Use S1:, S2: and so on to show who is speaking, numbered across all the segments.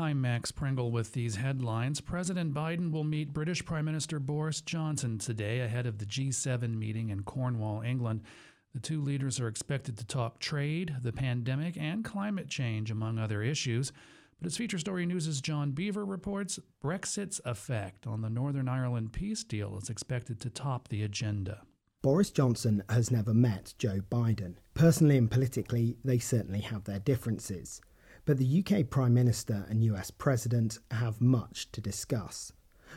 S1: I'm Max Pringle with these headlines. President Biden will meet British Prime Minister Boris Johnson today ahead of the G7 meeting in Cornwall, England. The two leaders are expected to talk trade, the pandemic, and climate change, among other issues. But as Feature Story News' John Beaver reports, Brexit's effect on the Northern Ireland peace deal is expected to top the agenda.
S2: Boris Johnson has never met Joe Biden. Personally and politically, they certainly have their differences. But the UK Prime Minister and US President have much to discuss.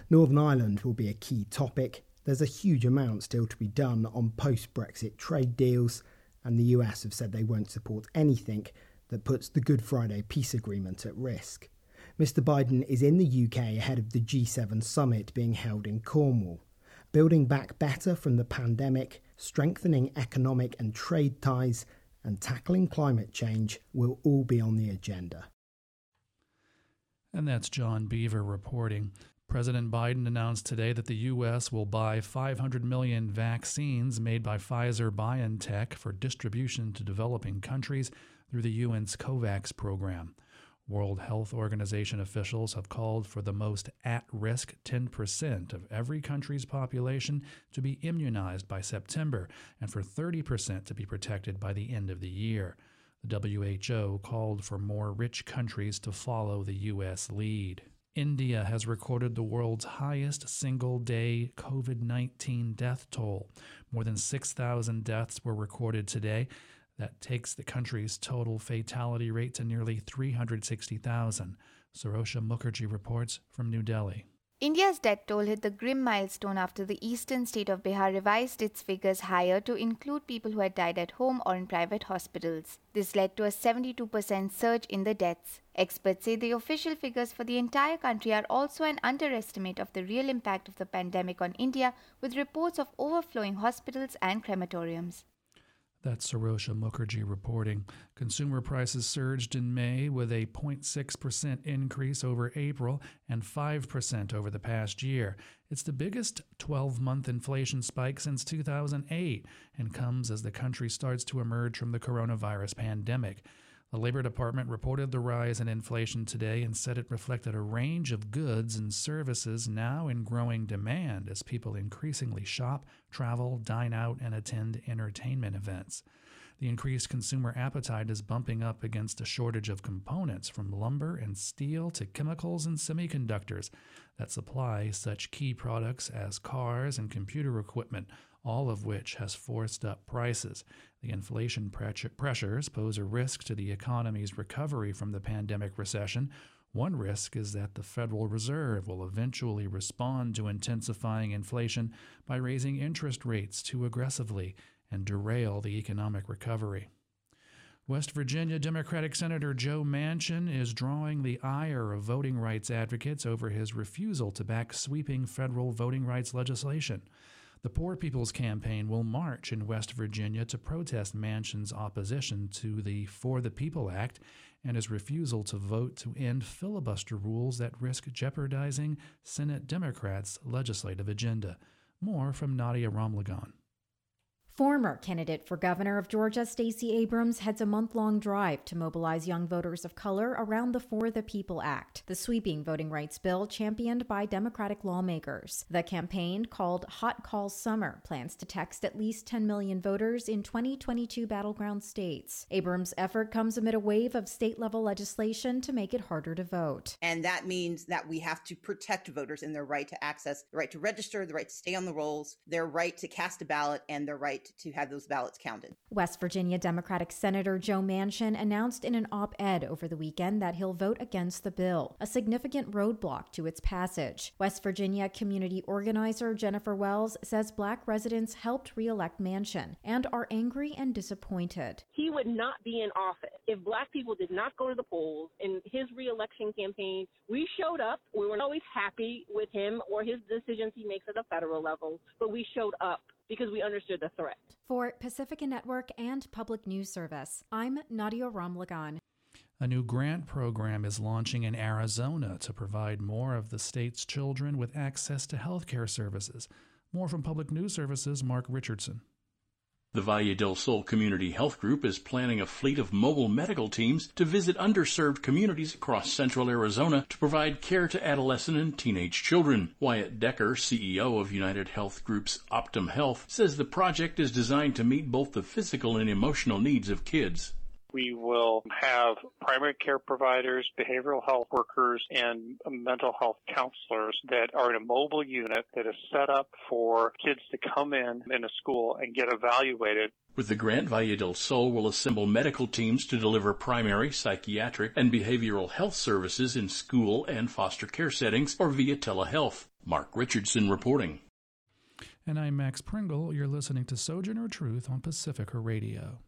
S2: Northern Ireland will be a key topic. There's a huge amount still to be done on post Brexit trade deals, and the US have said they won't support anything that puts the Good Friday peace agreement at risk. Mr. Biden is in the UK ahead of the G7 summit being held in Cornwall. Building back better from the pandemic, strengthening economic and trade ties, and tackling climate change will all be on the agenda.
S1: And that's John Beaver reporting. President Biden announced today that the U.S. will buy 500 million vaccines made by Pfizer BioNTech for distribution to developing countries through the UN's COVAX program. World Health Organization officials have called for the most at risk 10% of every country's population to be immunized by September and for 30% to be protected by the end of the year. The WHO called for more rich countries to follow the U.S. lead. India has recorded the world's highest single day COVID 19 death toll. More than 6,000 deaths were recorded today, that takes the country's total fatality rate to nearly 360,000. Sarosha Mukherjee reports from New Delhi.
S3: India's death toll hit the grim milestone after the eastern state of Bihar revised its figures higher to include people who had died at home or in private hospitals. This led to a 72% surge in the deaths. Experts say the official figures for the entire country are also an underestimate of the real impact of the pandemic on India, with reports of overflowing hospitals and crematoriums.
S1: That's Sarosha Mukherjee reporting. Consumer prices surged in May with a 0.6% increase over April and 5% over the past year. It's the biggest 12 month inflation spike since 2008 and comes as the country starts to emerge from the coronavirus pandemic. The Labor Department reported the rise in inflation today and said it reflected a range of goods and services now in growing demand as people increasingly shop, travel, dine out, and attend entertainment events. The increased consumer appetite is bumping up against a shortage of components from lumber and steel to chemicals and semiconductors that supply such key products as cars and computer equipment, all of which has forced up prices. The inflation pressures pose a risk to the economy's recovery from the pandemic recession. One risk is that the Federal Reserve will eventually respond to intensifying inflation by raising interest rates too aggressively and derail the economic recovery. West Virginia Democratic Senator Joe Manchin is drawing the ire of voting rights advocates over his refusal to back sweeping federal voting rights legislation. The Poor People's Campaign will march in West Virginia to protest Manchin's opposition to the For the People Act and his refusal to vote to end filibuster rules that risk jeopardizing Senate Democrats' legislative agenda. More from Nadia Ramlagan.
S4: Former candidate for governor of Georgia, Stacey Abrams, heads a month long drive to mobilize young voters of color around the For the People Act, the sweeping voting rights bill championed by Democratic lawmakers. The campaign, called Hot Call Summer, plans to text at least 10 million voters in 2022 battleground states. Abrams' effort comes amid a wave of state level legislation to make it harder to vote.
S5: And that means that we have to protect voters in their right to access, the right to register, the right to stay on the rolls, their right to cast a ballot, and their right right to have those ballots counted.
S4: West Virginia Democratic Senator Joe Manchin announced in an op ed over the weekend that he'll vote against the bill, a significant roadblock to its passage. West Virginia community organizer Jennifer Wells says black residents helped reelect Manchin and are angry and disappointed.
S6: He would not be in office if black people did not go to the polls in his reelection campaign. We showed up. We weren't always happy with him or his decisions he makes at the federal level, but we showed up because we understood the threat.
S4: For Pacifica Network and Public News Service, I'm Nadia Ramlagan.
S1: A new grant program is launching in Arizona to provide more of the state's children with access to health care services. More from Public News Services, Mark Richardson.
S7: The Valle del Sol Community Health Group is planning a fleet of mobile medical teams to visit underserved communities across central Arizona to provide care to adolescent and teenage children. Wyatt Decker, CEO of United Health Group's Optum Health, says the project is designed to meet both the physical and emotional needs of kids
S8: we will have primary care providers, behavioral health workers, and mental health counselors that are in a mobile unit that is set up for kids to come in in a school and get evaluated.
S7: With the grant, Valle del Sol will assemble medical teams to deliver primary, psychiatric, and behavioral health services in school and foster care settings or via telehealth. Mark Richardson reporting.
S1: And I'm Max Pringle. You're listening to Sojourner Truth on Pacifica Radio.